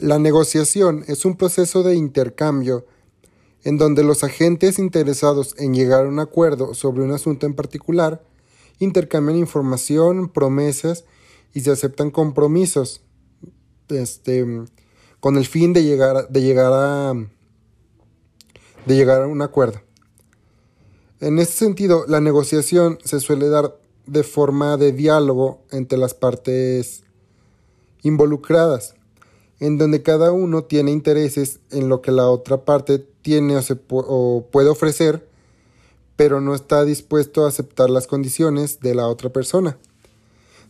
La negociación es un proceso de intercambio en donde los agentes interesados en llegar a un acuerdo sobre un asunto en particular intercambian información, promesas y se aceptan compromisos este, con el fin de llegar, de llegar a de llegar a un acuerdo. En este sentido, la negociación se suele dar de forma de diálogo entre las partes involucradas, en donde cada uno tiene intereses en lo que la otra parte tiene o, se o puede ofrecer, pero no está dispuesto a aceptar las condiciones de la otra persona.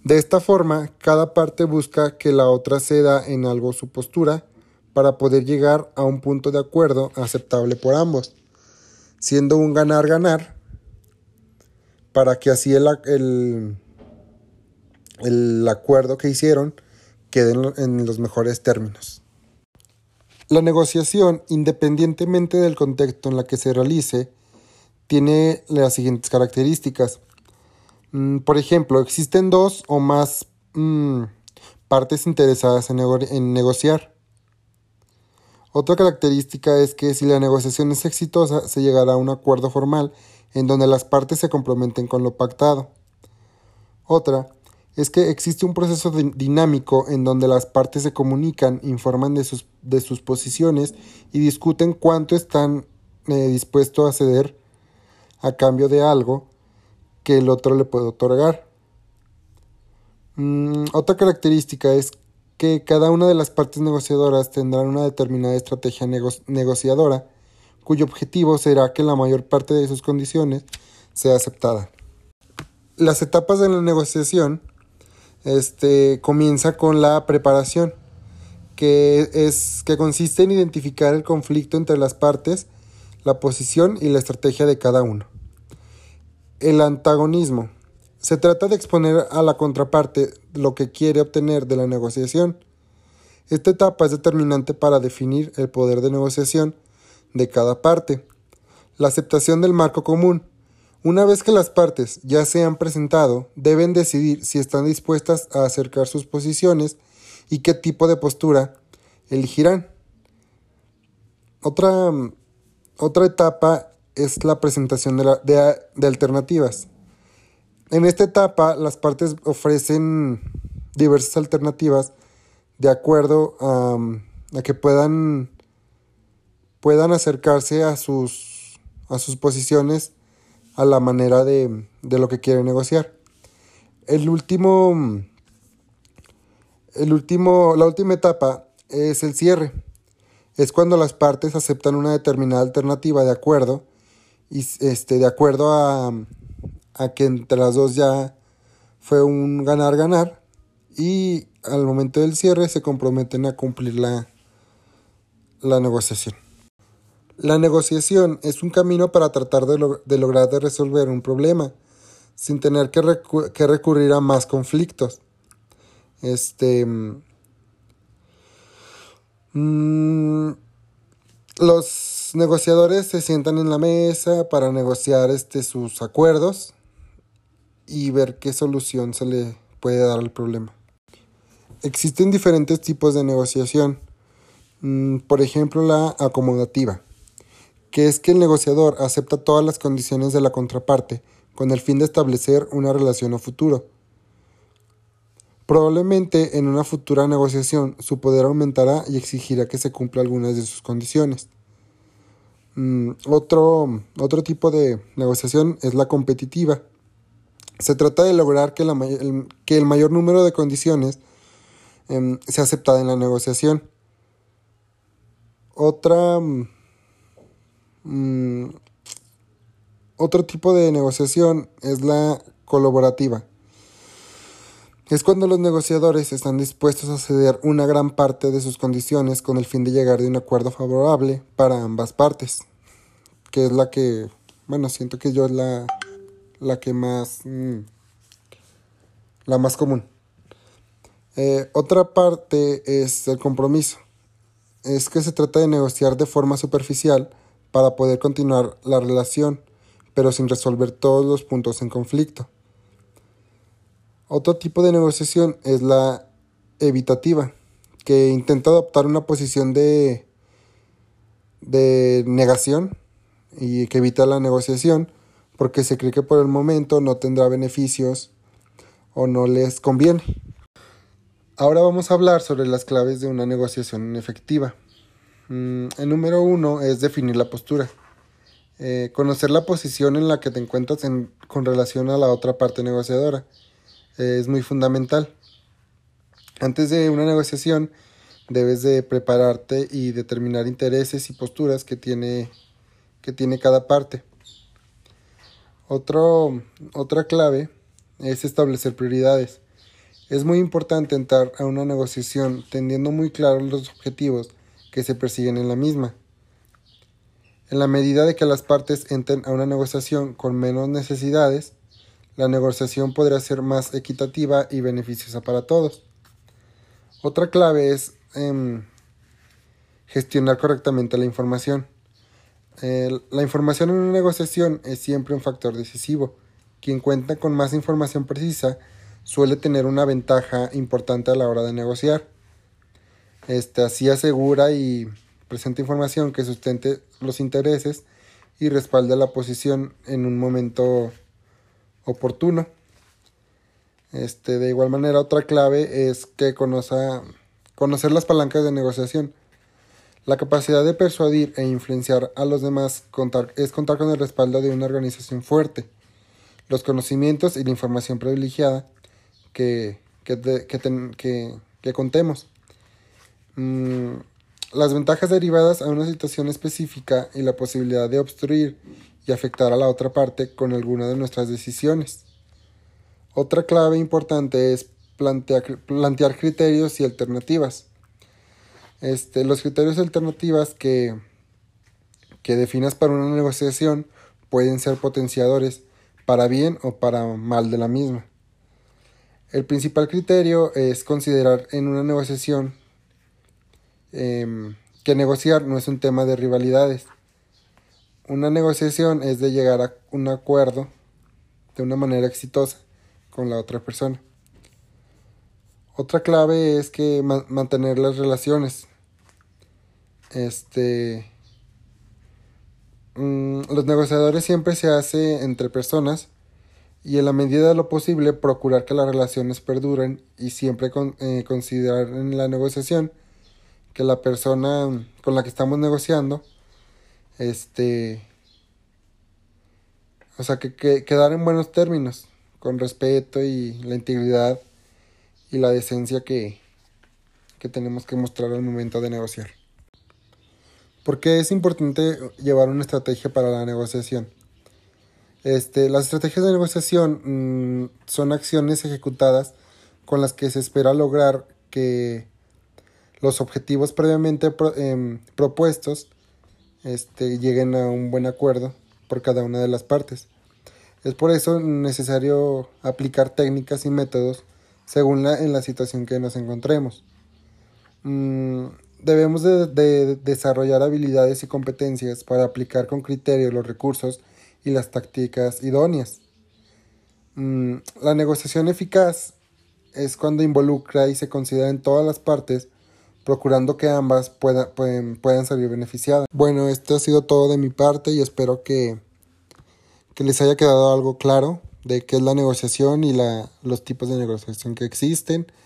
De esta forma, cada parte busca que la otra ceda en algo su postura para poder llegar a un punto de acuerdo aceptable por ambos siendo un ganar-ganar, para que así el, el, acuerdo que hicieron quede en los mejores términos. La negociación, independientemente del contexto en la que se realice, tiene las siguientes características. Mm, por ejemplo, existen dos o más mm, partes interesadas en negociar. Otra característica es que si la negociación es exitosa, se llegará a un acuerdo formal en donde las partes se comprometen con lo pactado. Otra es que existe un proceso dinámico en donde las partes se comunican, informan de sus, de sus posiciones y discuten cuánto están eh, dispuestos a ceder a cambio de algo que el otro le puede otorgar. Mm, otra característica es que cada una de las partes negociadoras tendrán una determinada estrategia negociadora, cuyo objetivo será que la mayor parte de sus condiciones sea aceptada. Las etapas de la negociación este, comienza con la preparación, que, es, que consiste en identificar el conflicto entre las partes, la posición y la estrategia de cada uno. El antagonismo se trata de exponer a la contraparte lo que quiere obtener de la negociación. Esta etapa es determinante para definir el poder de negociación de cada parte. La aceptación del marco común. Una vez que las partes ya se han presentado, deben decidir si están dispuestas a acercar sus posiciones y qué tipo de postura elegirán. Otra, otra etapa es la presentación de, de alternativas. En esta etapa, las partes ofrecen diversas alternativas de acuerdo a, que puedan, puedan acercarse a sus, a sus posiciones a la manera de, de lo que quieren negociar. El último, el último, la última etapa es el cierre. Es cuando las partes aceptan una determinada alternativa de acuerdo y este, de acuerdo a, a que entre las dos ya fue un ganar-ganar y al momento del cierre se comprometen a cumplir la, la negociación. La negociación es un camino para tratar de, lograr de resolver un problema sin tener que, recurrir a más conflictos. Este. Mm, los negociadores se sientan en la mesa para negociar este, sus acuerdos y ver qué solución se le puede dar al problema. Existen diferentes tipos de negociación. Mm, por ejemplo, la acomodativa, que es que el negociador acepta todas las condiciones de la contraparte con el fin de establecer una relación a futuro. Probablemente en una futura negociación su poder aumentará y exigirá que se cumpla algunas de sus condiciones. Mm, otro, otro tipo de negociación es la competitiva, se trata de lograr que, el, que el mayor número de condiciones em, sea aceptada en la negociación. Otra. Mm, otro tipo de negociación es la colaborativa. Es cuando los negociadores están dispuestos a ceder una gran parte de sus condiciones con el fin de llegar de un acuerdo favorable para ambas partes. Que es la que, bueno, siento que yo es la la que más... Mm, la más común. Eh, otra parte es el compromiso. Es que se trata de negociar de forma superficial para poder continuar la relación, pero sin resolver todos los puntos en conflicto. Otro tipo de negociación es la evitativa, que intenta adoptar una posición de, de negación y que evita la negociación porque se cree que por el momento no tendrá beneficios o no les conviene. Ahora vamos a hablar sobre las claves de una negociación efectiva. Mm, el número uno es definir la postura. Eh, conocer la posición en la que te encuentras con relación a la otra parte negociadora eh, es muy fundamental. Antes de una negociación debes de prepararte y determinar intereses y posturas que tiene, que tiene cada parte. Otra clave es establecer prioridades. Es muy importante entrar a una negociación teniendo muy claros los objetivos que se persiguen en la misma. En la medida de que las partes entren a una negociación con menos necesidades, la negociación podrá ser más equitativa y beneficiosa para todos. Otra clave es em, gestionar correctamente la información. la información en una negociación es siempre un factor decisivo. Quien cuenta con más información precisa suele tener una ventaja importante a la hora de negociar. Este, así asegura y presenta información que sustente los intereses y respalde la posición en un momento oportuno. Este, de igual manera, otra clave es que conozca, conocer las palancas de negociación. La capacidad de persuadir e influenciar a los demás contar, es contar con el respaldo de una organización fuerte. Los conocimientos y la información privilegiada que, que, contemos. Mm, las ventajas derivadas a una situación específica y la posibilidad de obstruir y afectar a la otra parte con alguna de nuestras decisiones. Otra clave importante es plantear, criterios y alternativas. Este, los criterios y alternativas que, que definas para una negociación pueden ser potenciadores para bien o para mal de la misma. El principal criterio es considerar en una negociación em, que negociar no es un tema de rivalidades. Una negociación es de llegar a un acuerdo de una manera exitosa con la otra persona. Otra clave es que mantener las relaciones. Este. Mm, los negociadores siempre se hace entre personas y en la medida de lo posible procurar que las relaciones perduren y siempre eh, considerar en la negociación que la persona con la que estamos negociando este o sea que, que quedar en buenos términos con respeto y la integridad y la decencia que, que tenemos que mostrar al momento de negociar. Porque es importante llevar una estrategia para la negociación. Este, las estrategias de negociación mm, son acciones ejecutadas con las que se espera lograr que los objetivos previamente em, propuestos este, lleguen a un buen acuerdo por cada una de las partes. Es por eso necesario aplicar técnicas y métodos según la, en la situación que nos encontremos. Mm, debemos de, desarrollar habilidades y competencias para aplicar con criterio los recursos y las tácticas idóneas. Mm, la negociación eficaz es cuando involucra y se considera en todas las partes, procurando que ambas puedan, puedan salir beneficiadas. Bueno, esto ha sido todo de mi parte y espero que que les haya quedado algo claro de qué es la negociación y la, los tipos de negociación que existen.